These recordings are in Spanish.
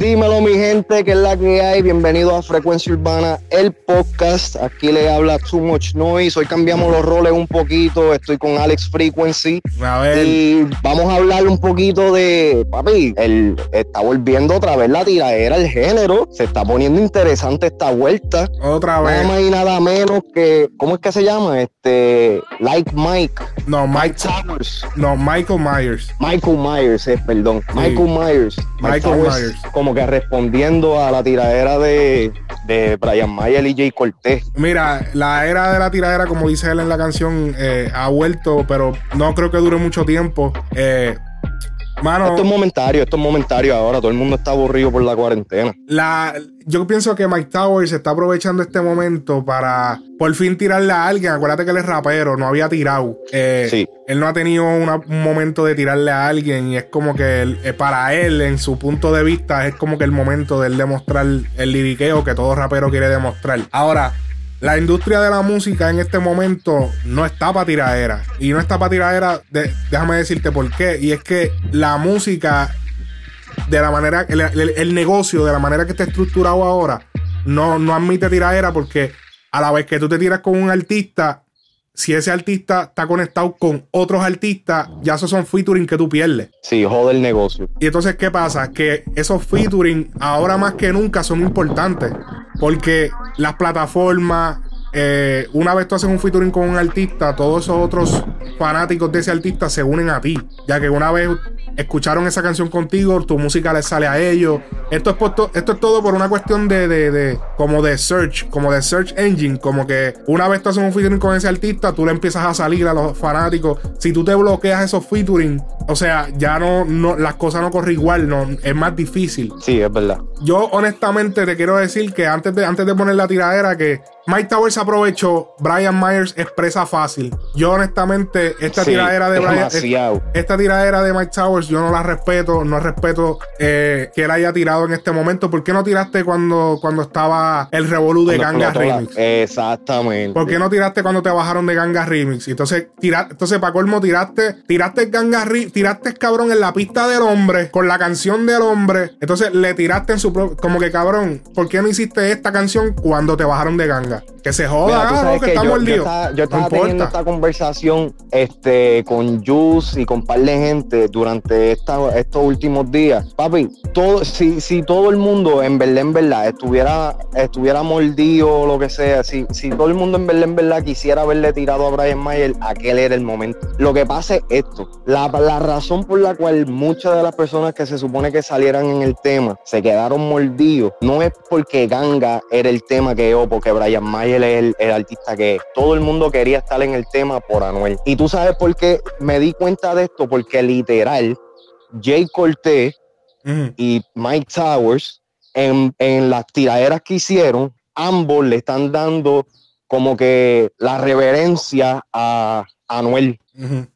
Dímelo mi gente, que es la que hay. Bienvenido a Frecuencia Urbana, el podcast. Aquí le habla Too Much Noise. Hoy cambiamos los roles un poquito. Estoy con Alex Frequency. A ver. Y vamos a hablar un poquito de, papi, el, está volviendo otra vez la tiradera, el género. Se está poniendo interesante esta vuelta. Otra vez. Nada más y nada menos que, ¿cómo es que se llama? Este, Like Mike. No, Mike, Towers. no, Michael Myers. Michael Myers, eh, perdón. Michael Myers. Michael Myers. Como que respondiendo a la tiradera de, de Brian Mayer y Jay Cortés. Mira, la era de la tiradera, como dice él en la canción, eh, ha vuelto, pero no creo que dure mucho tiempo. Eh, mano, Esto es momentario, esto es momentario ahora. Todo el mundo está aburrido por la cuarentena. la, yo pienso que Mike Towers está aprovechando este momento para por fin tirarle a alguien. Acuérdate que él es rapero, no había tirado. Eh, Sí. Él no ha tenido una- un momento de tirarle a alguien y es como que él- eh, para él, en su punto de vista, es como que el momento de él demostrar el liriqueo que todo rapero quiere demostrar. Ahora, la industria de la música en este momento no está para tiradera. Y no está para tiradera, de- déjame decirte por qué. Y es que la música de la manera, el, el- negocio, de la manera que está estructurado ahora, no, no admite tiradera porque a la vez que tú te tiras con un artista, si ese artista está conectado con otros artistas, ya esos son featuring que tú pierdes. Sí, jode el negocio. Y entonces, ¿qué pasa? Que esos featuring ahora más que nunca son importantes. Porque las plataformas, eh, una vez tú haces un featuring con un artista, todos esos otros fanáticos de ese artista se unen a ti. Ya que una vez escucharon esa canción contigo, tu música les sale a ellos. Esto es, por esto es todo por una cuestión de, de- de- como de search, como de search engine. Como que una vez tú haces un featuring con ese artista, tú le empiezas a salir a los fanáticos. Si tú te bloqueas esos featuring, o sea, ya no, no las cosas no corren igual, no, es más difícil. Sí, es verdad. Yo honestamente te quiero decir que antes de, antes de poner la tiradera que Mike Towers aprovechó, Brian Myers expresa fácil. Yo honestamente esta Sí, tiradera de Brian, demasiado. esta tiradera de Mike Towers yo no la respeto, no respeto eh, que él haya tirado en este momento. ¿Por qué no tiraste cuando, cuando estaba el revolú de Ganga la- Remix? Exactamente. ¿Por qué no tiraste cuando te bajaron de Ganga Remix? Entonces, tira, entonces para colmo, tiraste, tiraste Ganga Remix, tiraste cabrón en la pista del hombre, con la canción del hombre. Entonces le tiraste en su pro- como que cabrón, ¿por qué no hiciste esta canción cuando te bajaron de Ganga? Que se joda, Mira, sabes que que está yo, yo estaba, yo No estaba teniendo importa. esta conversación este, con Juice y con par de gente durante esta- estos últimos días. Papi, todo, si, si todo el mundo en verdad, en verdad, estuviera, estuviera mordido o lo que sea, si, si todo el mundo en verdad, en verdad quisiera haberle tirado a Brian Mayer, aquel era el momento. Lo que pasa es esto, la, la razón por la cual muchas de las personas que se supone que salieran en el tema se quedaron mordidos, no es porque Ganga era el tema que yo, porque Brian Mayer es el, el artista que. Todo el mundo quería estar en el tema por Anuel. Y tú sabes por qué me di cuenta de esto, porque literal, Jay Ujú. y Mike Towers, en, en las tiraderas que hicieron, ambos le están dando como que la reverencia a Anuel.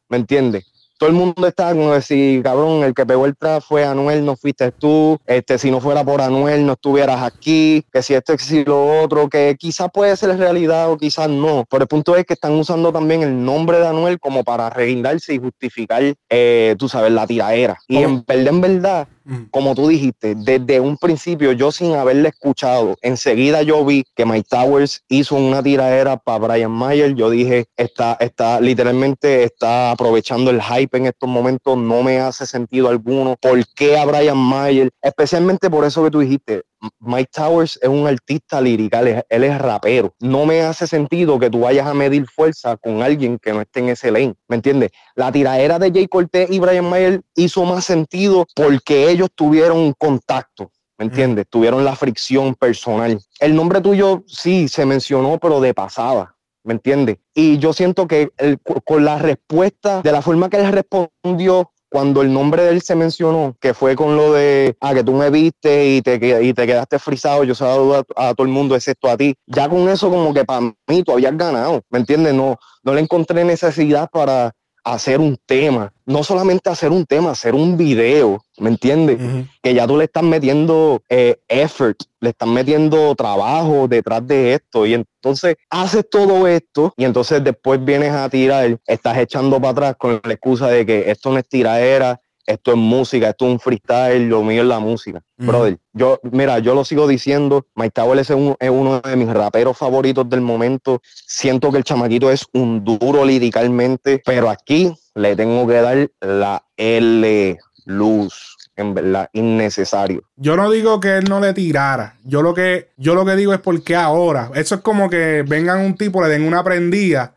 ¿me entiendes? Todo el mundo está como decir, cabrón, el que pegó el trap fue Anuel, no fuiste tú, este, si no fuera por Anuel no estuvieras aquí, que si esto, que si lo otro, que quizás puede ser realidad o quizás no, pero el punto es que están usando también el nombre de Anuel como para reguindarse y justificar, eh, tú sabes, la tiraera. Y en verdad, en verdad, Ujú. como tú dijiste, desde un principio, yo sin haberle escuchado, enseguida yo vi que Mike Towers hizo una tiradera para Brian Mayer. Yo dije, está, está, literalmente está aprovechando el hype en estos momentos, no me hace sentido alguno. ¿Por qué a Brian Mayer? Especialmente por eso que tú dijiste. Mike Towers es un artista lirical, él es rapero. No me hace sentido que tú vayas a medir fuerza con alguien que no esté en ese lane, ¿me entiendes? La tiradera de Jay Cortés y Brian Mayer hizo más sentido porque ellos tuvieron contacto. ¿Me entiendes? Tuvieron la fricción personal. El nombre tuyo sí se mencionó, pero de pasada. ¿Me entiendes? Y yo siento que el- con la respuesta, de la forma que él respondió, cuando el nombre de él se mencionó, que fue con lo de, ah, que tú me viste y te, y te quedaste frisado, yo saludo a, a todo el mundo excepto a ti, ya con eso como que para mí tú habías ganado, ¿me entiendes? No, no le encontré necesidad para hacer un tema, no solamente hacer un tema, hacer un video, ¿me entiendes? Que ya tú le estás metiendo eh, effort, le estás metiendo trabajo detrás de esto y entonces haces todo esto y entonces después vienes a tirar, estás echando para atrás con la excusa de que esto no es tiradera, esto es música, esto es un freestyle, lo mío es la música. Brother, yo, mira, yo lo sigo diciendo, Mike Tower es, es, uno de mis raperos favoritos del momento. Siento que el chamaquito es un duro liricalmente, pero aquí le tengo que dar la L luz en verdad innecesario. Yo no digo que él no le tirara. Yo lo que, yo lo que digo es porque ahora. Eso es como que vengan un tipo, le den una prendida.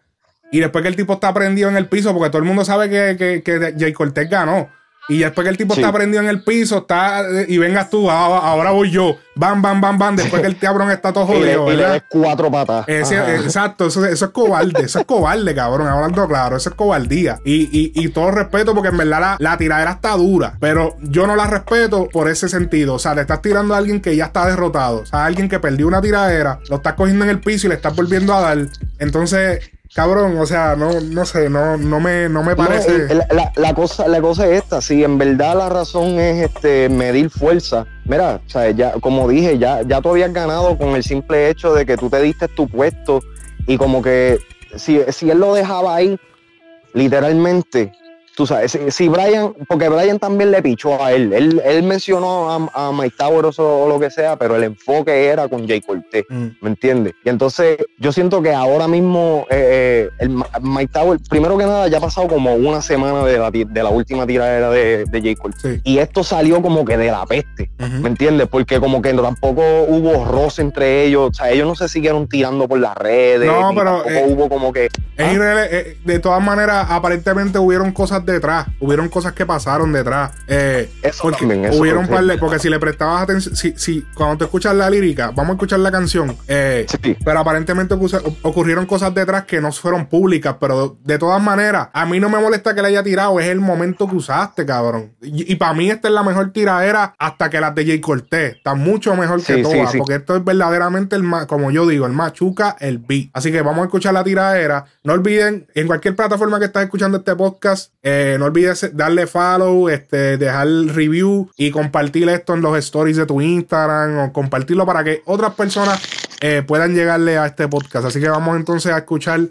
Y después que el tipo está prendido en el piso, porque todo el mundo sabe que, que, que Jay Cortez ganó. Y después que el tipo está prendido en el piso, está y vengas tú, ah, ahora voy yo. Bam, bam, bam, bam. Después que el cabrón está todo jodido. Y le, cuatro patas. exacto, eso, eso, es cobarde. Eso es cobarde, cabrón. Hablando claro, eso es cobardía. Y, y, y todo respeto, porque en verdad la, la, tiradera está dura. Pero yo no la respeto por ese sentido. O sea, le estás tirando a alguien que ya está derrotado. O sea, a alguien que perdió una tiradera, lo estás cogiendo en el piso y le estás volviendo a dar. Entonces, Cabrón, o sea, no, no sé, no, no me, no me parece. la, cosa, la cosa es esta, si en verdad la razón es este medir fuerza, mira, o sea, ya, como dije, ya, ya tú habías ganado con el simple hecho de que tú te diste tu puesto y como que si, si él lo dejaba ahí, literalmente, tú sabes, si, Brian, porque Brian también le pichó a él, él, mencionó a, a Mike Towers o, lo que sea, pero el enfoque era con Jay Cortez, mm. ¿me entiendes? Y entonces yo siento que ahora mismo eh, eh, el Mike Towers, primero que nada, ya ha pasado como una semana de la, de la última tiradera de, de Jay Cortez. Y esto salió como que de la peste, ¿me entiendes? Porque como que tampoco hubo roce entre ellos, o sea, ellos no se siguieron tirando por las redes, no, pero eh, hubo como que... ¿ah? de todas maneras, aparentemente hubieron cosas detrás. Hubieron cosas que pasaron detrás. Eh, eso porque hubieron par Porque si le prestabas atención, si, si, cuando te escuchas la lírica, vamos a escuchar la canción. Eh, pero aparentemente ocurrieron cosas detrás que no fueron públicas. Pero de todas maneras, a mí no me molesta que le haya tirado. Es el momento que usaste, cabrón. Y, para mí, esta es la mejor tiradera hasta que las de Jay Cortés. Está mucho mejor que todas. Porque esto es verdaderamente el más, como yo digo, el machuca, el beat. Así que vamos a escuchar la tiradera. No olviden, en cualquier plataforma que estás escuchando este podcast, eh, eh, no olvides darle follow, este, dejar review y compartir esto en los stories de tu Instagram o compartirlo para que otras personas eh, puedan llegarle a este podcast. Así que vamos entonces a escuchar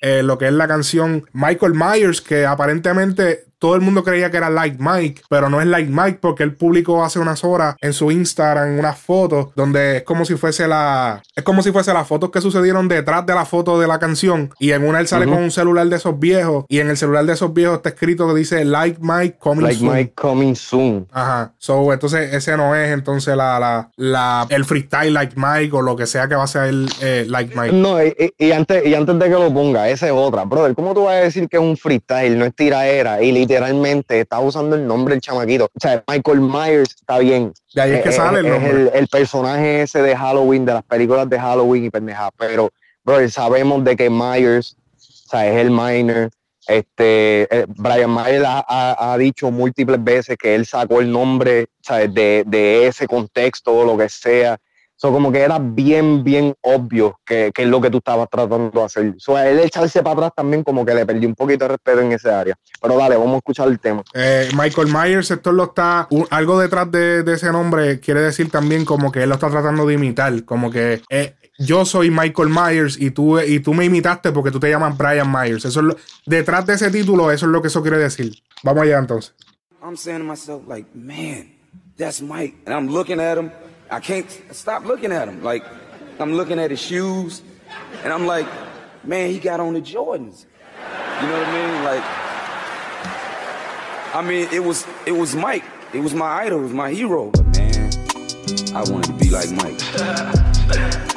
eh, lo que es la canción Michael Myers, que aparentemente todo el mundo creía que era Like Mike, pero no es Like Mike porque él publicó hace unas horas en su Instagram unas fotos donde es como si fuese la es como si fuese las fotos que sucedieron detrás de la foto de la canción y en una él sale con un celular de esos viejos y en el celular de esos viejos está escrito que dice Like Mike coming like Mike coming soon. Ajá. So, entonces ese no es entonces la, la, la, el freestyle Like Mike o lo que sea que va a ser el eh, Like Mike. No, y, antes, y antes de que lo ponga, esa es otra. Brother, ¿cómo tú vas a decir que es un freestyle? No es tiraera y literalmente está usando el nombre del chamaquito. O sea, Michael Myers está bien. De ahí es que eh, sale el nombre. el, personaje ese de Halloween, de las películas de Halloween y pendeja. Pero, bro, sabemos de que Myers, o sea, es el minor. Este, eh, Brian Myers ha, dicho múltiples veces que él sacó el nombre De, de ese contexto o lo que sea. So, como que era bien, bien obvio que, que, es lo que tú estabas tratando de hacer. So, él echarse para atrás también como que le perdí un poquito de respeto en ese área. Pero dale, vamos a escuchar el tema. Eh, Michael Myers, esto lo está... algo detrás de, de, ese nombre quiere decir también como que él lo está tratando de imitar. Como que eh, yo soy Michael Myers y tú, y tú me imitaste porque tú te llamas Brian Myers. Eso es detrás de ese título, eso es lo que eso quiere decir. Vamos allá entonces. I'm saying to myself like, man, that's Mike. And I'm looking at him. I can't stop looking at him. Like, I'm looking at his shoes, and I'm like, man, he got on the Jordans. You know what I mean? Like, I mean, it was it was Mike. It was my idol. It was my hero. But man, I wanted to be like Mike.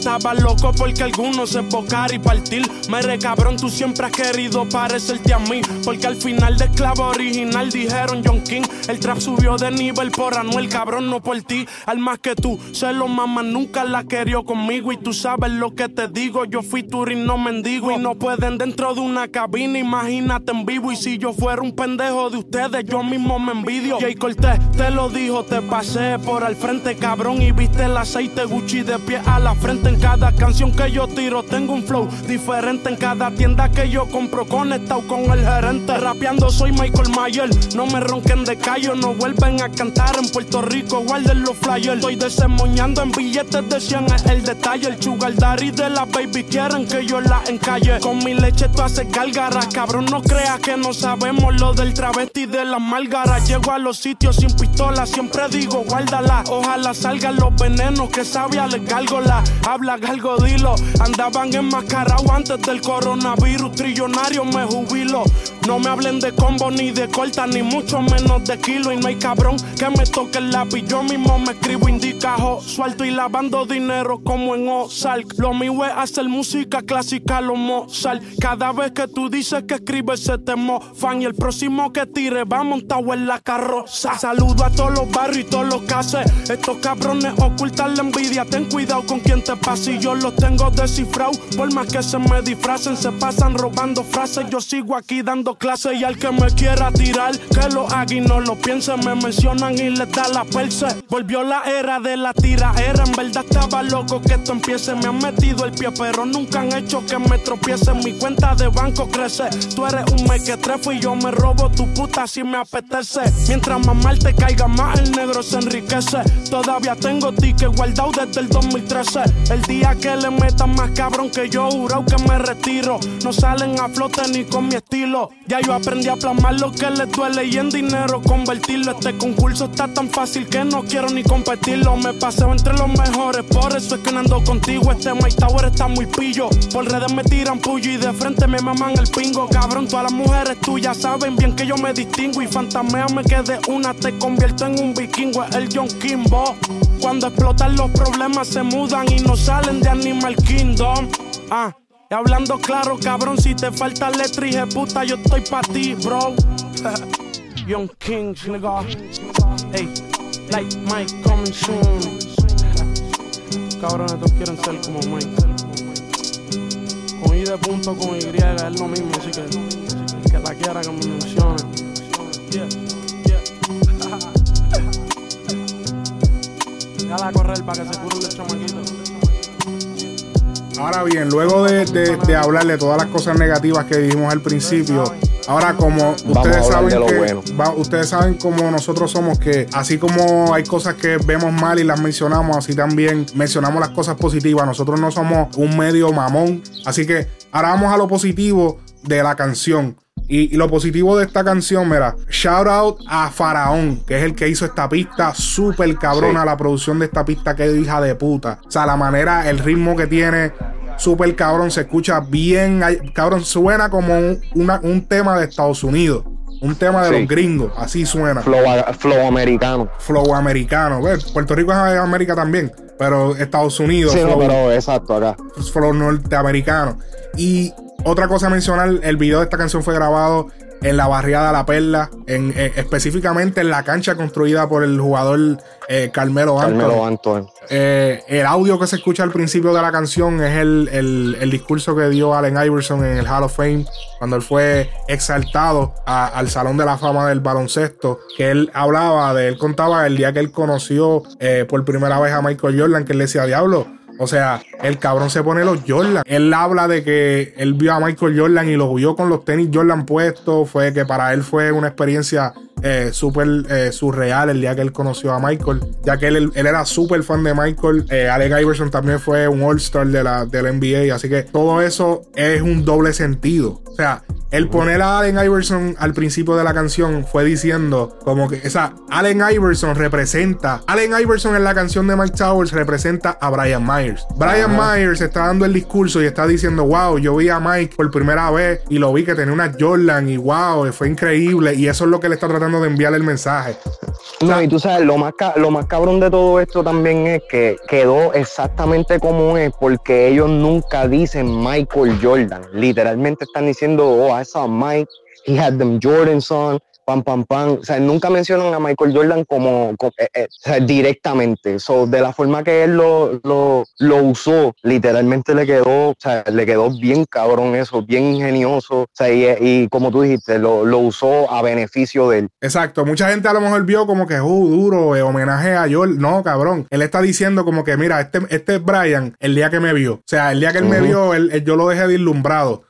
Estaba loco porque algunos se embocar y partir. Me cabrón, tú siempre has querido parecerte a mí. Porque al final de esclavo original dijeron John King. El trap subió de nivel por Anuel, cabrón, no por ti. Al más que tú, se lo mamá nunca la querió conmigo. Y tú sabes lo que te digo, yo fui turín, no mendigo. Y no pueden dentro de una cabina, imagínate en vivo. Y si yo fuera un pendejo de ustedes, yo mismo me envidio. Jay Cortés te lo dijo, te pasé por al frente, cabrón. Y viste el aceite Gucci de pie a la frente cada canción que yo tiro tengo un flow diferente en cada tienda que yo compro. Conectado con el gerente, rapeando soy Michael Mayer. No me ronquen de callo, no vuelven a cantar en Puerto Rico. Guarden los flyers. Estoy desemoñando en billetes de 100 es el detalle. El sugar daddy de la baby quieren que yo la encalle. Con mi leche tú haces gálgaras, cabrón. No creas que no sabemos lo del travesti de las málgaras. Llego a los sitios sin pistola, siempre digo guárdala. Ojalá salgan los venenos que sabía le gárgola. Habla galgo, dilo. Andaban enmascarados antes del coronavirus. Trillonario me jubilo. No me hablen de combo ni de corta, ni mucho menos de kilo. Y no hay cabrón que me toque el lápiz. Yo mismo me escribo indicajo. Suelto y lavando dinero como en Ozark. Lo mío es hacer música clásica, lo Mozart. Cada vez que tú dices que escribes, se te mofan. Y el próximo que tire va montado en la carroza. Saludo a todos los barrios y todos los cases. Estos cabrones ocultan la envidia. Ten cuidado con quien te pase. Yo los tengo descifrado. Por más que se me disfracen, se pasan robando frases. Yo sigo aquí dando clases. Y al que me quiera tirar, que lo haga y no lo piense. Me mencionan y le da la perse. Volvió la era de la tira. Era en verdad estaba loco que esto empiece. Me han metido el pie, pero nunca han hecho que me tropiece. Mi cuenta de banco crece. Tú eres un mequetrefo y yo me robo tu puta si me apetece. Mientras más mal te caiga, más el negro se enriquece. Todavía tengo ticket guardado desde el 2013. El día que le metan más cabrón que yo, juro que me retiro. No salen a flote ni con mi estilo. Ya yo aprendí a plasmar lo que les duele y en dinero convertirlo. Este concurso está tan fácil que no quiero ni competirlo. Me paseo entre los mejores, por eso es que no ando contigo. Este My Tower está muy pillo. Por redes me tiran puyo y de frente me maman el pingo. Cabrón, todas las mujeres tuyas saben bien que yo me distingo. Y fantasmea me quede una, te convierto en un vikingo. Es el John Kimbo. Cuando explotan los problemas se mudan y no salen de Animal Kingdom. Ah. Y hablando claro, cabrón, si te falta letra y puta, yo estoy pa' ti, bro. Young King, nigga. Hey, like Mike coming soon. Cabrones, todos quieren ser como Mike. Con I de punto, con Y, es lo mismo, así que que la quiera que me mencione. Yeah, yeah. Correr para que se. Ahora bien, luego de, de, de hablarle todas las cosas negativas que dijimos al principio, Ahora, como ustedes saben que va, ustedes saben como nosotros somos que así como hay cosas que vemos mal y las mencionamos, así también mencionamos las cosas positivas. Nosotros no somos un medio mamón. Así que ahora vamos a lo positivo de la canción. Y, lo positivo de esta canción, mira, shout out a Faraón, que es el que hizo esta pista súper cabrona, la producción de esta pista que hija de puta. O sea, la manera, el ritmo que tiene, súper cabrón, se escucha bien, cabrón, suena como un, tema de Estados Unidos. Un tema de los gringos, así suena. Flow, flow americano. Flow americano. Puerto Rico es América también, pero Estados Unidos. Sí, pero exacto, acá. Flow norteamericano. Y otra cosa a mencionar, el video de esta canción fue grabado en la barriada La Perla, en, eh, específicamente en la cancha construida por el jugador eh, Carmelo, Carmelo eh, el audio que se escucha al principio de la canción es el, discurso que dio Allen Iverson en el Hall of Fame cuando él fue exaltado al Salón de la Fama del Baloncesto, que él hablaba de, él contaba el día que él conoció por primera vez a Michael Jordan, que él decía, diablo, o sea, el cabrón se pone los Jordan. Él habla de que él vio a Michael Jordan y lo vio con los tenis Jordan puestos. Fue que para él fue una experiencia eh, súper eh, surreal el día que él conoció a Michael, ya que él, era súper fan de Michael. Eh, Allen Iverson también fue un All-Star de la, del NBA, así que todo eso es un doble sentido. O sea, el poner a Allen Iverson al principio de la canción fue diciendo como que, o sea, Allen Iverson representa, Allen Iverson en la canción de Mike Towers representa a Brian Myers. Brian Myers está dando el discurso y está diciendo, wow, yo vi a Mike por primera vez y lo vi que tenía una Jordan y wow, fue increíble y eso es lo que le está tratando de enviar el mensaje. No, y tú sabes, lo más, lo más cabrón de todo esto también es que quedó exactamente como es porque ellos nunca dicen Michael Jordan. Literalmente están diciendo, oh, I saw Mike, he had them Jordans on. Pam, pam, pam. O sea, nunca mencionan a Michael Jordan como, eh, eh, o sea, directamente. So, de la forma que él lo, lo, lo, usó, literalmente le quedó, o sea, le quedó bien cabrón eso, bien ingenioso. O sea, y, y como tú dijiste, lo, lo, usó a beneficio de él. Exacto. Mucha gente a lo mejor vio como que, uh, duro, eh, homenaje a Jordan. No, cabrón. Él está diciendo como que, mira, este, este es Brian el día que me vio. O sea, el día que él me vio, él, yo lo dejé deslumbrado.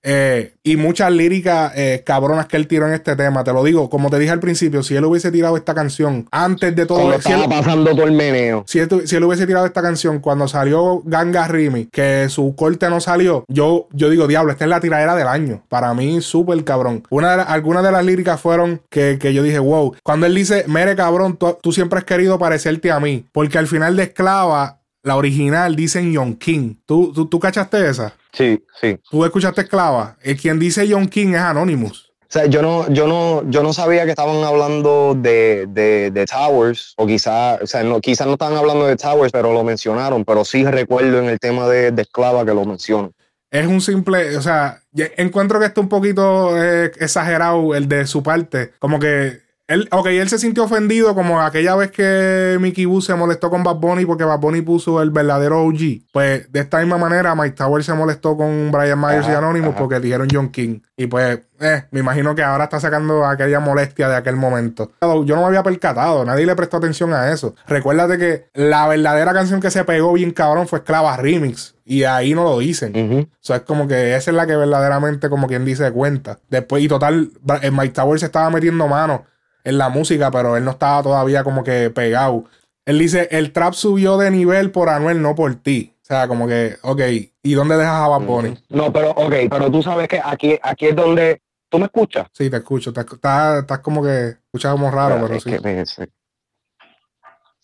Y muchas líricas cabronas que él tiró en este tema. Te lo digo, como te dije al principio, si él hubiese tirado esta canción antes de todo. Si estaba pasando todo el meneo. Si él, si él, hubiese tirado esta canción cuando salió Ganga Rimi, que su corte no salió, yo, yo digo, diablo, esta es la tiradera del año. Para mí, súper cabrón. Una de algunas de las líricas fueron que, que, yo dije, wow. Cuando él dice, mere cabrón, tú, tú siempre has querido parecerte a mí. Porque al final de Esclava la original dicen Young King. ¿Tú, tú, tú cachaste esa? Sí, sí. ¿Tú escuchaste Esclava? El quien dice Young King es Anonymous. O sea, yo no, yo no, yo no sabía que estaban hablando de, de, Towers, o quizás, o sea, no, quizás no estaban hablando de Towers, pero lo mencionaron, pero sí recuerdo en el tema de, de Esclava que lo mencionan. Es un simple, o sea, encuentro que está un poquito eh, exagerado el de su parte, como que él, ok, él se sintió ofendido como aquella vez que Mickey Boo se molestó con Bad Bunny porque Bad Bunny puso el verdadero OG. Pues de esta misma manera, Mike Tower se molestó con Brian Myers y Anonymous porque dijeron John King. Y pues, eh, me imagino que ahora está sacando aquella molestia de aquel momento. Yo no me había percatado, nadie le prestó atención a eso. Recuérdate que la verdadera canción que se pegó bien cabrón fue Esclava Remix. Y ahí no lo dicen. O sea, es como que esa es la que verdaderamente, como quien dice, cuenta. Después, y total, eh, Mike Tower se estaba metiendo mano en la música, pero él no estaba todavía como que pegado. Él dice, el trap subió de nivel por Anuel, no por ti. O sea, como que, ok, ¿y dónde dejas a Bad Bunny? No, pero, ok, pero tú sabes que aquí, aquí es donde... ¿Tú me escuchas? Sí, te escucho. Estás, estás como que... Escuchas como raro, pero, sí.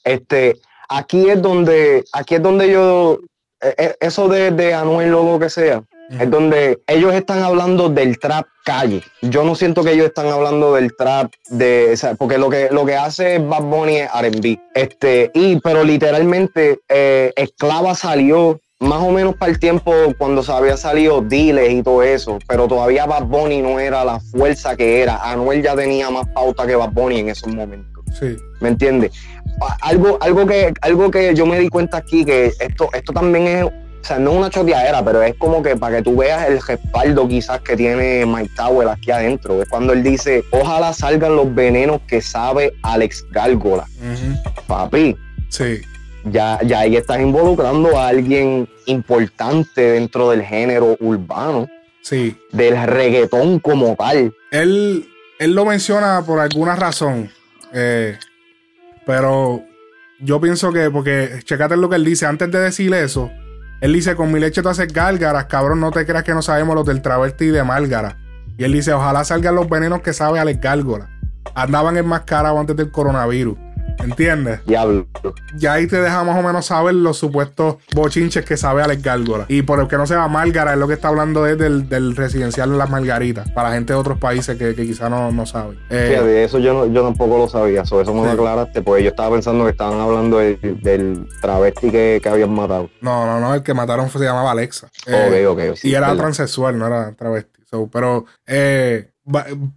este, aquí es donde... Aquí es donde yo... E, e, eso de, de Anuel lo que sea es donde ellos están hablando del trap calle. Yo no siento que ellos están hablando del trap de, porque lo que, lo que hace Bad Bunny es R&B. Este, y, pero literalmente, eh, Esclava salió más o menos para el tiempo cuando se había salido Diles y todo eso, pero todavía Bad Bunny no era la fuerza que era. Anuel ya tenía más pauta que Bad Bunny en esos momentos. Sí. ¿Me entiendes? Algo, algo, que, algo que yo me di cuenta aquí, que esto, esto también es o sea, no es una choteadera, pero es como que para que tú veas el respaldo quizás que tiene Mike Tower aquí adentro. Es cuando él dice, ojalá salgan los venenos que sabe Alex Gárgola. Papi. Sí. Ya, ya ahí estás involucrando a alguien importante dentro del género urbano. Sí. Del reggaetón como tal. Él, él lo menciona por alguna razón. Eh, pero yo pienso que, porque checate lo que él dice, antes de decir eso, él dice, con mi leche tú haces gárgaras, cabrón, no te creas que no sabemos los del travesti y de Málgara. Y él dice, ojalá salgan los venenos que sabe Alex Gárgola. Andaban enmascarados antes del coronavirus. ¿Entiendes? Diablo. Ya ahí te deja más o menos saber los supuestos bochinches que sabe Alex Gárgola. Y por el que no se va Málgara, es lo que está hablando es del, del residencial de las Margaritas. Para gente de otros países que, que quizá no, no sabe. Eh, de eso yo, yo tampoco lo sabía. eso me lo aclaraste, porque yo estaba pensando que estaban hablando del, travesti que, que, habían matado. No, no, no. El que mataron se llamaba Alexa. Eh, ok, ok. y era transexual, no era travesti. pero eh,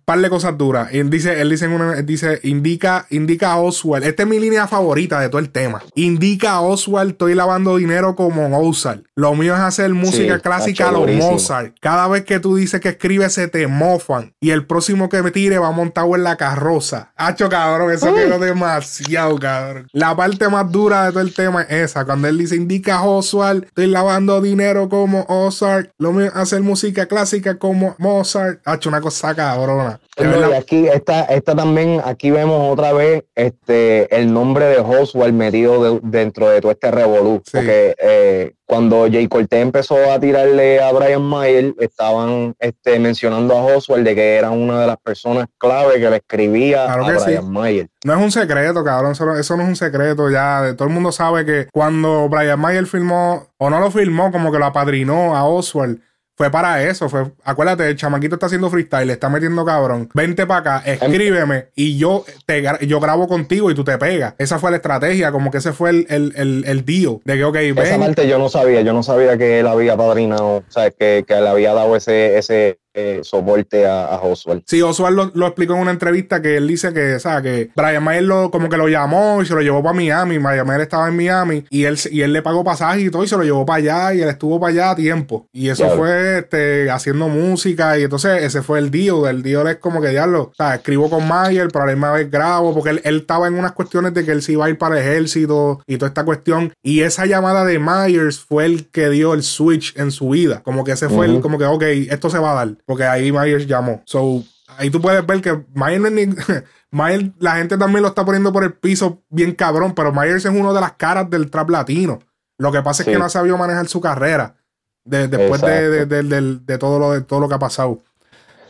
par de cosas duras. Él dice, él dice, una, dice, indica, indica a Oswald. Esta es mi línea favorita de todo el tema. Indica a Oswald, estoy lavando dinero como Mozart. Lo mío es hacer música clásica a los Mozart. Cada vez que tú dices que escribes se te mofan. Y el próximo que me tire va montado en la carroza. Hacho, cabrón, eso quedó demasiado, cabrón. La parte más dura de todo el tema es esa. Cuando él dice, indica a Oswald, estoy lavando dinero como Mozart. Lo mío es hacer música clásica como Mozart. Hacho, una cosa cabrona. y aquí esta, esta también, aquí vemos otra vez este el nombre de Oswald metido dentro de todo este revolú. Porque eh, cuando Jay Cortez empezó a tirarle a Brian Mayer, estaban este, mencionando a Oswald de que era una de las personas clave que le escribía a Brian Mayer. No es un secreto, cabrón. Eso, no es un secreto ya. Todo el mundo sabe que cuando Brian Mayer filmó, o no lo filmó, como que lo apadrinó a Oswald fue para eso. Fue, acuérdate, el chamaquito está haciendo freestyle, está metiendo cabrón. Vente para acá, escríbeme y yo te yo grabo contigo y tú te pegas. Esa fue la estrategia, como que ese fue el, el, el, el deal. De que, ok, ven. Esa parte yo no sabía, yo no sabía que él había padrinado, o sea, que, que le había dado ese, ese, eh, soporte a, a, Oswald. Sí, Oswald lo, explicó en una entrevista que él dice que, o sea, que Brian Mayer lo, como que lo llamó y se lo llevó para Miami. Brian Mayer estaba en Miami y él, y él le pagó pasaje y todo y se lo llevó para allá y él estuvo para allá a tiempo. Y eso fue este, haciendo música y entonces ese fue el deal. El deal es como que diablo, o sea, escribo con Mayer, pero a vez grabo porque él, él, estaba en unas cuestiones de que él se iba a ir para el ejército y toda esta cuestión. Y esa llamada de Myers fue el que dio el switch en su vida. Como que ese fue el, como que, ok, esto se va a dar porque ahí Myers llamó. So, ahí tú puedes ver que Myers, Myers, la gente también lo está poniendo por el piso bien cabrón, pero Myers es uno de las caras del trap latino. Lo que pasa es que no ha sabido manejar su carrera después de, todo lo, de todo lo que ha pasado.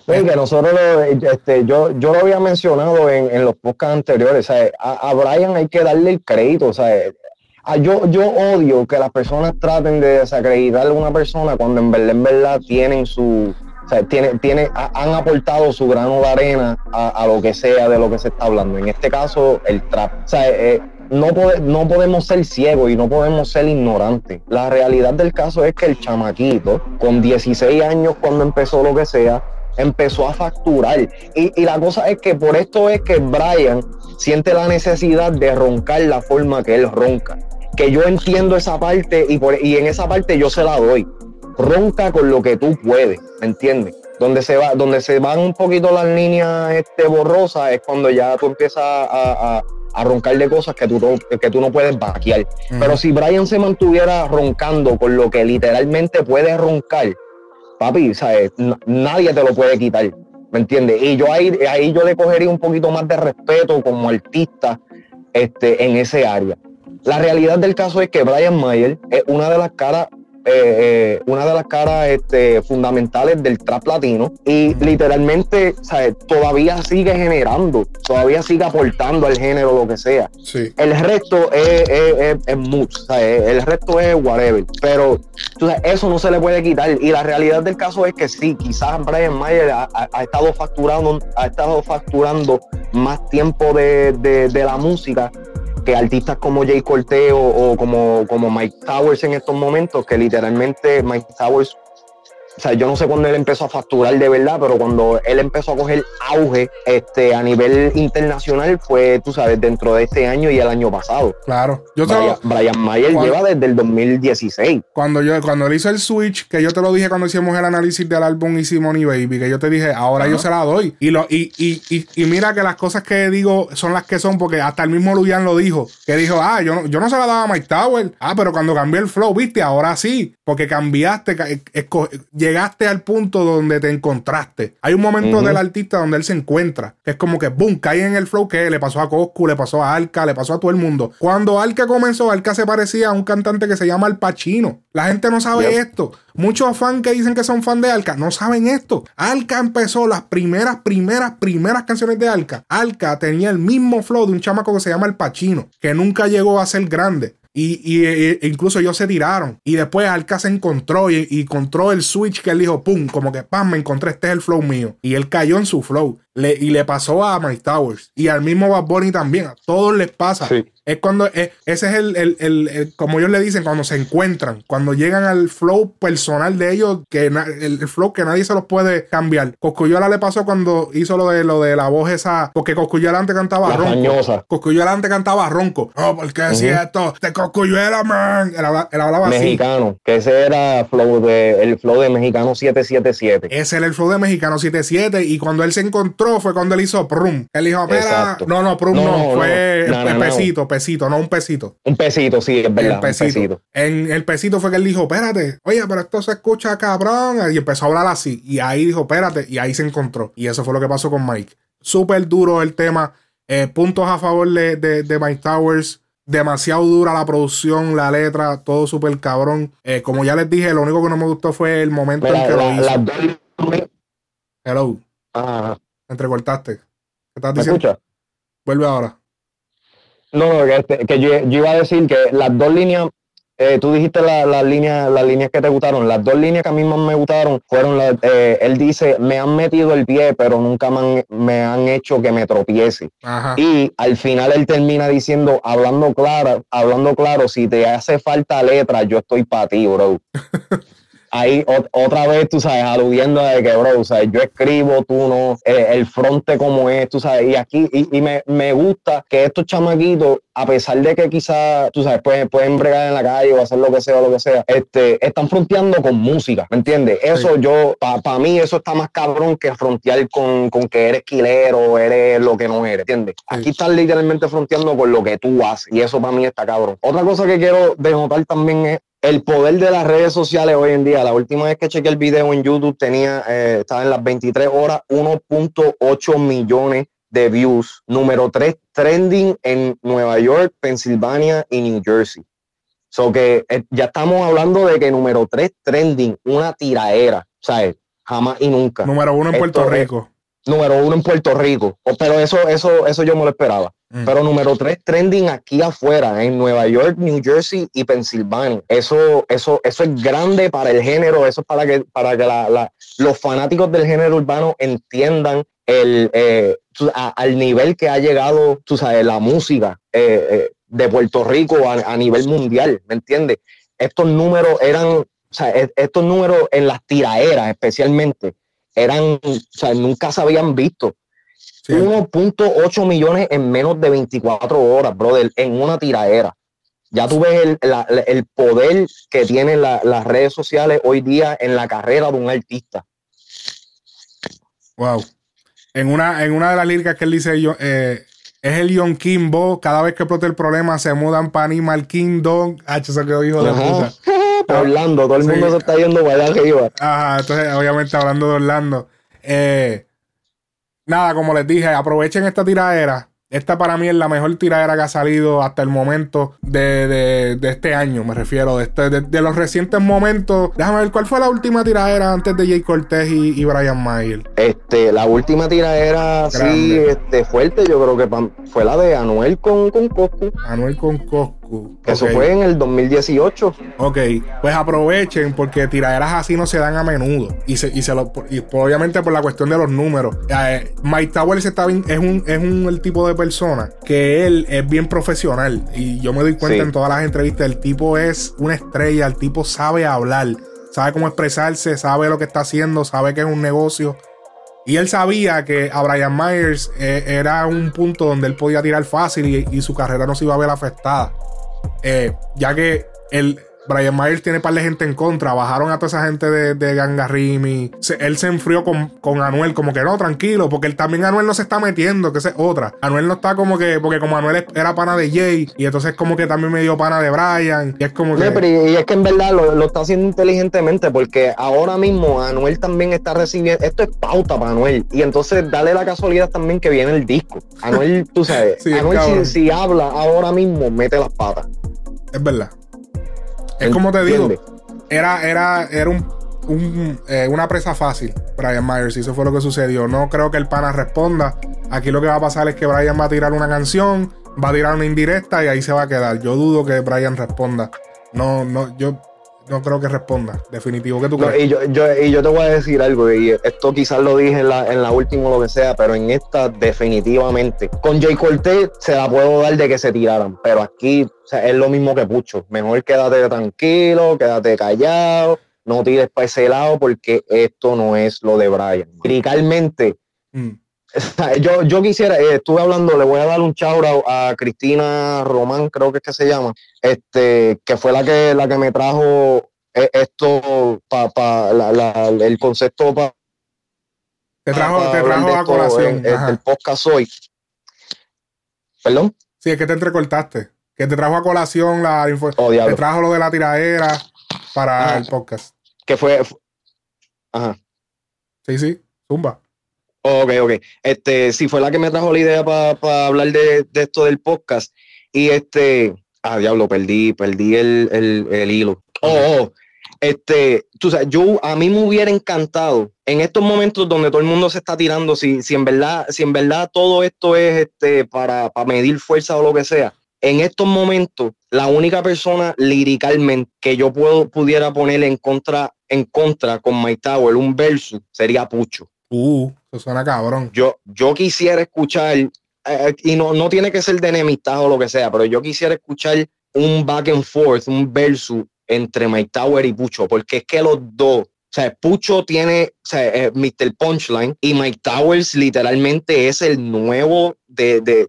que nosotros, este, yo, yo lo había mencionado en, los podcasts anteriores, A, a, Brian hay que darle el crédito, a, yo, yo odio que las personas traten de desacreditar a una persona cuando en verdad, en verdad tienen su, o sea, tiene, tiene, han aportado su grano de arena a, lo que sea de lo que se está hablando. En este caso, el trap. O sea, eh, no, no podemos ser ciegos y no podemos ser ignorantes. La realidad del caso es que el chamaquito, con 16 años cuando empezó lo que sea, empezó a facturar. Y, y, la cosa es que por esto es que Brian siente la necesidad de roncar la forma que él ronca. Que yo entiendo esa parte y, por, y en esa parte yo se la doy ronca con lo que tú puedes, ¿me entiendes? Donde se, va, donde se van un poquito las líneas este, borrosas es cuando ya tú empiezas a, roncar de cosas que tú, que tú no puedes vaquear. Pero si Brian se mantuviera roncando con lo que literalmente puede roncar, papi, ¿sabes? nadie te lo puede quitar, ¿me entiendes? Y yo ahí, ahí yo le cogería un poquito más de respeto como artista este, en ese área. La realidad del caso es que Brian Mayer es una de las caras eh, eh, una de las caras este, fundamentales del trap latino. Y literalmente todavía sigue generando, todavía sigue aportando al género lo que sea. El resto es, es, el resto es whatever, pero eso no se le puede quitar. Y la realidad del caso es que sí, quizás Brian Mayer ha, estado facturando, ha estado facturando más tiempo de, de la música artistas como Jay Corteo o, como, como Mike Towers en estos momentos, que literalmente Mike Towers o sea, yo no sé cuándo él empezó a facturar de verdad, pero cuando él empezó a coger auge este, a nivel internacional fue, tú sabes, dentro de este año y el año pasado. Claro. Yo Brian, Mayer lleva desde el 2016. Cuando, yo, cuando él hizo el switch, que yo te lo dije cuando hicimos el análisis del álbum Easy Money Baby, que yo te dije, ahora yo se la doy. Y, lo, y, y, y, mira que las cosas que digo son las que son, porque hasta el mismo Luyan lo dijo, que dijo, ah, yo no, yo no se la daba a Mike Tower. Ah, pero cuando cambié el flow, viste, ahora sí, porque cambiaste, llegaste al punto donde te encontraste. Hay un momento del artista donde él se encuentra, que es como que, boom, cae en el flow que le pasó a Coscu, le pasó a Alca, le pasó a todo el mundo. Cuando Alca comenzó, Alca se parecía a un cantante que se llama Al Pacino. La gente no sabe esto. Muchos fans que dicen que son fan de Alca no saben esto. Alca empezó las primeras, primeras, primeras canciones de Alca. Alca tenía el mismo flow de un chamaco que se llama El Pacino, que nunca llegó a ser grande. Y, e incluso ellos se tiraron. Y después Alka se encontró y, encontró el switch que él dijo, pum, como que pam, me encontré, este es el flow mío. Y él cayó en su flow. Le, y le pasó a Mike Towers. Y al mismo Bad Bunny también. A todos les pasa. Es cuando, eh, ese es el, el, el, como ellos le dicen, cuando se encuentran, cuando llegan al flow personal de ellos, que el, flow que nadie se los puede cambiar. Coscuyola le pasó cuando hizo lo de lo de la voz esa, porque Coscuyola antes cantaba ronco. Coscuyola antes cantaba ronco. No, porque decía esto, de Coscuyola, man. Él, hablaba, mexicano, que ese era flow de, el flow de mexicano 777. Ese era el flow de mexicano 77 y cuando él se encontró fue cuando él hizo prum. Él dijo, mira, no, no, prum no, fue pesito, pesito pesito, no un pesito. Un pesito, sí, es verdad. pesito. En el pesito fue que él dijo, espérate, oye, pero esto se escucha cabrón. Y empezó a hablar así. Y ahí dijo, espérate, y ahí se encontró. Y eso fue lo que pasó con Mike. Súper duro el tema. Eh, puntos a favor de, de, Mike Towers demasiado dura la producción, la letra, todo súper cabrón. Eh, como ya les dije, lo único que no me gustó fue el momento en que lo hizo. Hello. Ajá. Entrecortaste. ¿Qué estás diciendo? Vuelve ahora. No, este, que yo, iba a decir que las dos líneas, eh, tú dijiste las líneas, las líneas que te gustaron, las dos líneas que a mí más me gustaron fueron las, eh, él dice, me han metido el pie, pero nunca me han, hecho que me tropiece. Y al final él termina diciendo, hablando claro, hablando claro, si te hace falta letra, yo estoy para ti, bro. ahí otra vez, tú sabes, aludiendo de que, bro, sabes, yo escribo, tú no, eh, el fronte como es, tú sabes, y aquí, y, me, me, gusta que estos chamaquitos, a pesar de que quizás, tú sabes, pueden, pueden bregar en la calle o hacer lo que sea o lo que sea, este, están fronteando con música, ¿me entiendes? Eso yo, para mí, eso está más cabrón que frontear con, con que eres quilero, eres lo que no eres, ¿entiendes? Aquí están literalmente fronteando con lo que tú haces, y eso para mí está cabrón. Otra cosa que quiero denotar también es el poder de las redes sociales hoy en día. La última vez que chequeé el video en YouTube tenía, eh, estaba en las 23 horas, 1.8 millones de views. Número 3 trending en Nueva York, Pensilvania y New Jersey. So que eh, ya estamos hablando de que número 3 trending, una tiraera, ¿sabes? Jamás y nunca. Número uno en Puerto Rico. Número uno en Puerto Rico. pero eso, eso, eso yo me lo esperaba. Mm. Pero número tres, trending aquí afuera, en Nueva York, New Jersey y Pensilvania. Eso, eso, eso es grande para el género, eso es para que, para que los fanáticos del género urbano entiendan el, eh, al nivel que ha llegado, tú sabes, la música eh, eh, de Puerto Rico a, nivel mundial, ¿me entiendes? Estos números eran, o sea, e, estos números en las tiraeras especialmente, eran, o sea, nunca se habían visto. 1.8 millones en menos de 24 horas, brother, en una tiraera. Ya tú ves el, poder que tienen las redes sociales hoy día en la carrera de un artista. Wow. En una, en una de las líricas que él dice, yo, eh, es el Yon Kimbo. Cada vez que explota el problema, se mudan para Animal Kingdom. H, eso que hijo de puta. Orlando, todo el mundo se está yendo para allá arriba. Ajá, entonces, obviamente, hablando de Orlando. Eh, nada, como les dije, aprovechen esta tiradera. Esta para mí es la mejor tiradera que ha salido hasta el momento de, este año, me refiero, de, este, de, los recientes momentos. Déjame ver, ¿cuál fue la última tiradera antes de Jay Cortés y, Brian Mayer? Este, la última tiradera, sí, este, fuerte, yo creo que fue la de Anuel con, con Coscu. Anuel con Coscu. Eso fue en el 2018. Ok, pues aprovechen porque tiraderas así no se dan a menudo. Y, se, y, se lo, y obviamente por la cuestión de los números. Eh, Mike Towers está es, un, es un el tipo de persona que él es bien profesional. Y yo me doy cuenta en todas las entrevistas, el tipo es una estrella, el tipo sabe hablar, sabe cómo expresarse, sabe lo que está haciendo, sabe que es un negocio. Y él sabía que a Brian Myers eh, era un punto donde él podía tirar fácil y, y, su carrera no se iba a ver afectada. Eh, ya que el, Brian Myers tiene par de gente en contra. Bajaron a toda esa gente de, de Gangarrimi. él se enfrió con, con, Anuel, como que no, tranquilo, porque él, también Anuel no se está metiendo, que es otra. Anuel no está como que, porque como Anuel era pana de Jay, y entonces como que también me dio pana de Brian. Y es como que. y, es que en verdad lo, lo, está haciendo inteligentemente, porque ahora mismo Anuel también está recibiendo. Esto es pauta para Anuel. Y entonces dale la casualidad también que viene el disco. Anuel, tú sabes, Anuel si, si habla ahora mismo, mete las patas. Es verdad. Es como te digo, era, era, era un, eh, una presa fácil, Brian Myers, y eso fue lo que sucedió. No creo que el pana responda. Aquí lo que va a pasar es que Brian va a tirar una canción, va a tirar una indirecta y ahí se va a quedar. Yo dudo que Brian responda. No, no, yo no creo que responda. Definitivo que tú crees. Y yo, y yo te voy a decir algo, y esto quizás lo dije en la, en la última o lo que sea, pero en esta definitivamente. Con Jay Cortez se la puedo dar de que se tiraran, pero aquí es lo mismo que Pucho. Mejor quédate tranquilo, quédate callado, no tires para ese lado porque esto no es lo de Brian. Liricalmente, mm. Yo, yo quisiera, eh, estuve hablando, le voy a dar un chau a, Cristina Román, creo que es que se llama, este, que fue la que, la que me trajo eh, esto para el concepto para te trajo, te trajo a colación el, podcast hoy. ¿Perdón? Sí, es que te entrecortaste. Que te trajo a colación la información. Oh, te trajo lo de la tiradera para el podcast. Que fue. Ajá. Sí, sí. Zumba. Ok, ok. Este, sí, fue la que me trajo la idea para hablar de, esto del podcast. Y este, ah, diablo, perdí, perdí el, el, hilo. Oh, oh, este, tú sabes, yo a mí me hubiera encantado en estos momentos donde todo el mundo se está tirando, si, si en verdad, si en verdad todo esto es este para, para medir fuerza o lo que sea, en estos momentos, la única persona liricalmente que yo puedo, pudiera poner en contra, en contra con My Tower, un verso, sería Pucho. Uh, eso suena cabrón. Yo, yo quisiera escuchar, eh, y no, no tiene que ser de enemistad o lo que sea, pero yo quisiera escuchar un back and forth, un versus entre Mike Tower y Pucho, porque es que los dos o sea, Pucho tiene o sea, eh, Mr. Punchline y Mike Towers literalmente es el nuevo de, de,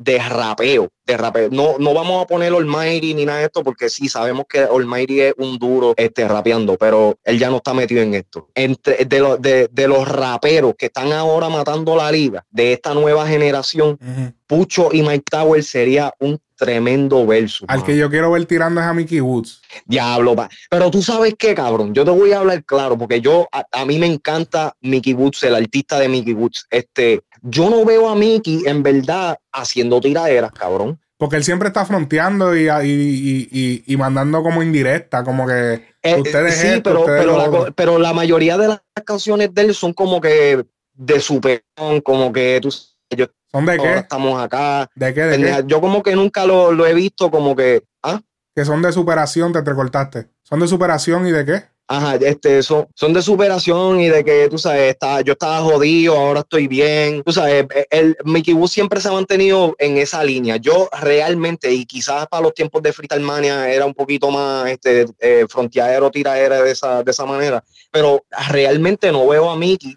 de rapeo. De rapeo. No, no vamos a poner Almighty ni nada de esto porque sí sabemos que Almighty es un duro este, rapeando, pero él ya no está metido en esto. Entre, de, de, de los raperos que están ahora matando la liga de esta nueva generación, Pucho y Mike Towers sería un tremendo verso. Al que yo quiero ver tirando es a Mickey Woods. Diablo, pa. pero tú sabes qué, cabrón. Yo te voy a hablar claro, porque yo, a, mí me encanta Mickey Woods, el artista de Mickey Woods. Este, yo no veo a Mickey en verdad haciendo tiraderas, cabrón. Porque él siempre está fronteando y, y, y, mandando como indirecta, como que eh, ustedes. Sí, pero, pero, la, pero la mayoría de las canciones de él son como que de superón, como que tú yo ¿Son de qué? Estamos acá. ¿De qué? ¿De Yo como que nunca lo, he visto como que... ¿ah? Que son de superación, te entrecortaste. ¿Son de superación y de qué? Ajá, este, son, son de superación y de que, tú sabes, está, yo estaba jodido, ahora estoy bien. Tú sabes, el, Mickey Woods siempre se ha mantenido en esa línea. Yo realmente, y quizás para los tiempos de Fritalmania era un poquito más este, eh, fronteadero, tiradera de esa, de esa manera, pero realmente no veo a Mickey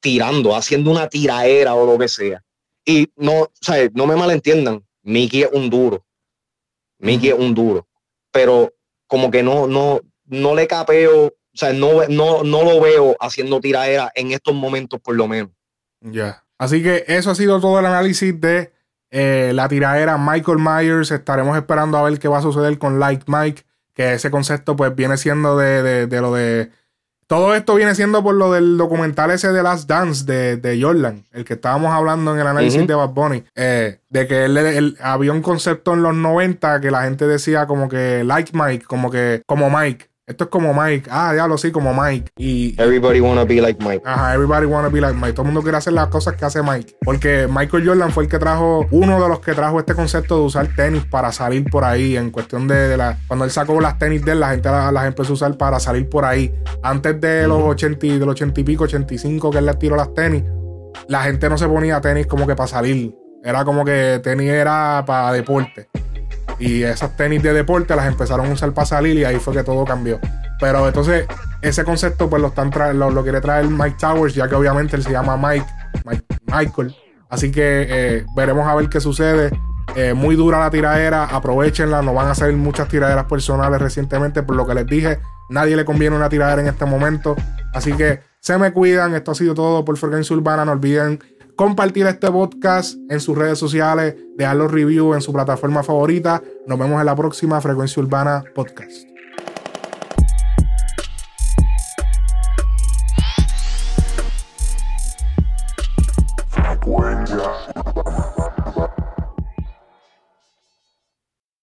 tirando, haciendo una tiraera o lo que sea. Y no, sea, no me malentiendan, Mickey es un duro. Mickey es un duro. Pero como que no, no, no le capeo, o sea, no, no, no lo veo haciendo tiraera en estos momentos por lo menos. Ya. Así que eso ha sido todo el análisis de eh, la tiraera Michael Myers. Estaremos esperando a ver qué va a suceder con Like Mike, que ese concepto pues viene siendo de, de lo de todo esto viene siendo por lo del documental ese de Last Dance de, Jordan, el que estábamos hablando en el análisis de Bad Bunny, eh, de que él, había un concepto en los 90 que la gente decía como que like Mike, como que como Mike. Esto es como Mike. Ah, ya lo sí, como Mike. Y. Everybody wanna be like Mike. Ajá, everybody wanna be like Mike. Todo el mundo quiere hacer las cosas que hace Mike. Porque Michael Jordan fue el que trajo, uno de los que trajo este concepto de usar tenis para salir por ahí. En cuestión de, la. Cuando él sacó las tenis de él, la gente las, empezó a usar para salir por ahí. Antes de los 80, del 80 y pico, 85, que él les tiró las tenis, la gente no se ponía tenis como que para salir. Era como que tenis era para deporte. Y esas tenis de deporte las empezaron a usar para salir y ahí fue que todo cambió. Pero entonces, ese concepto pues lo, están lo, quiere traer Mike Towers, ya que obviamente él se llama Mike, Michael. Así que eh, veremos a ver qué sucede. Eh, muy dura la tiradera, aprovechenla, no van a hacer muchas tiraderas personales recientemente, por lo que les dije, nadie le conviene una tiradera en este momento. Así que se me cuidan, esto ha sido todo por Frecuencia Urbana, no olviden compartir este podcast en sus redes sociales, dejar los reviews en su plataforma favorita. Nos vemos en la próxima Frecuencia Urbana Podcast.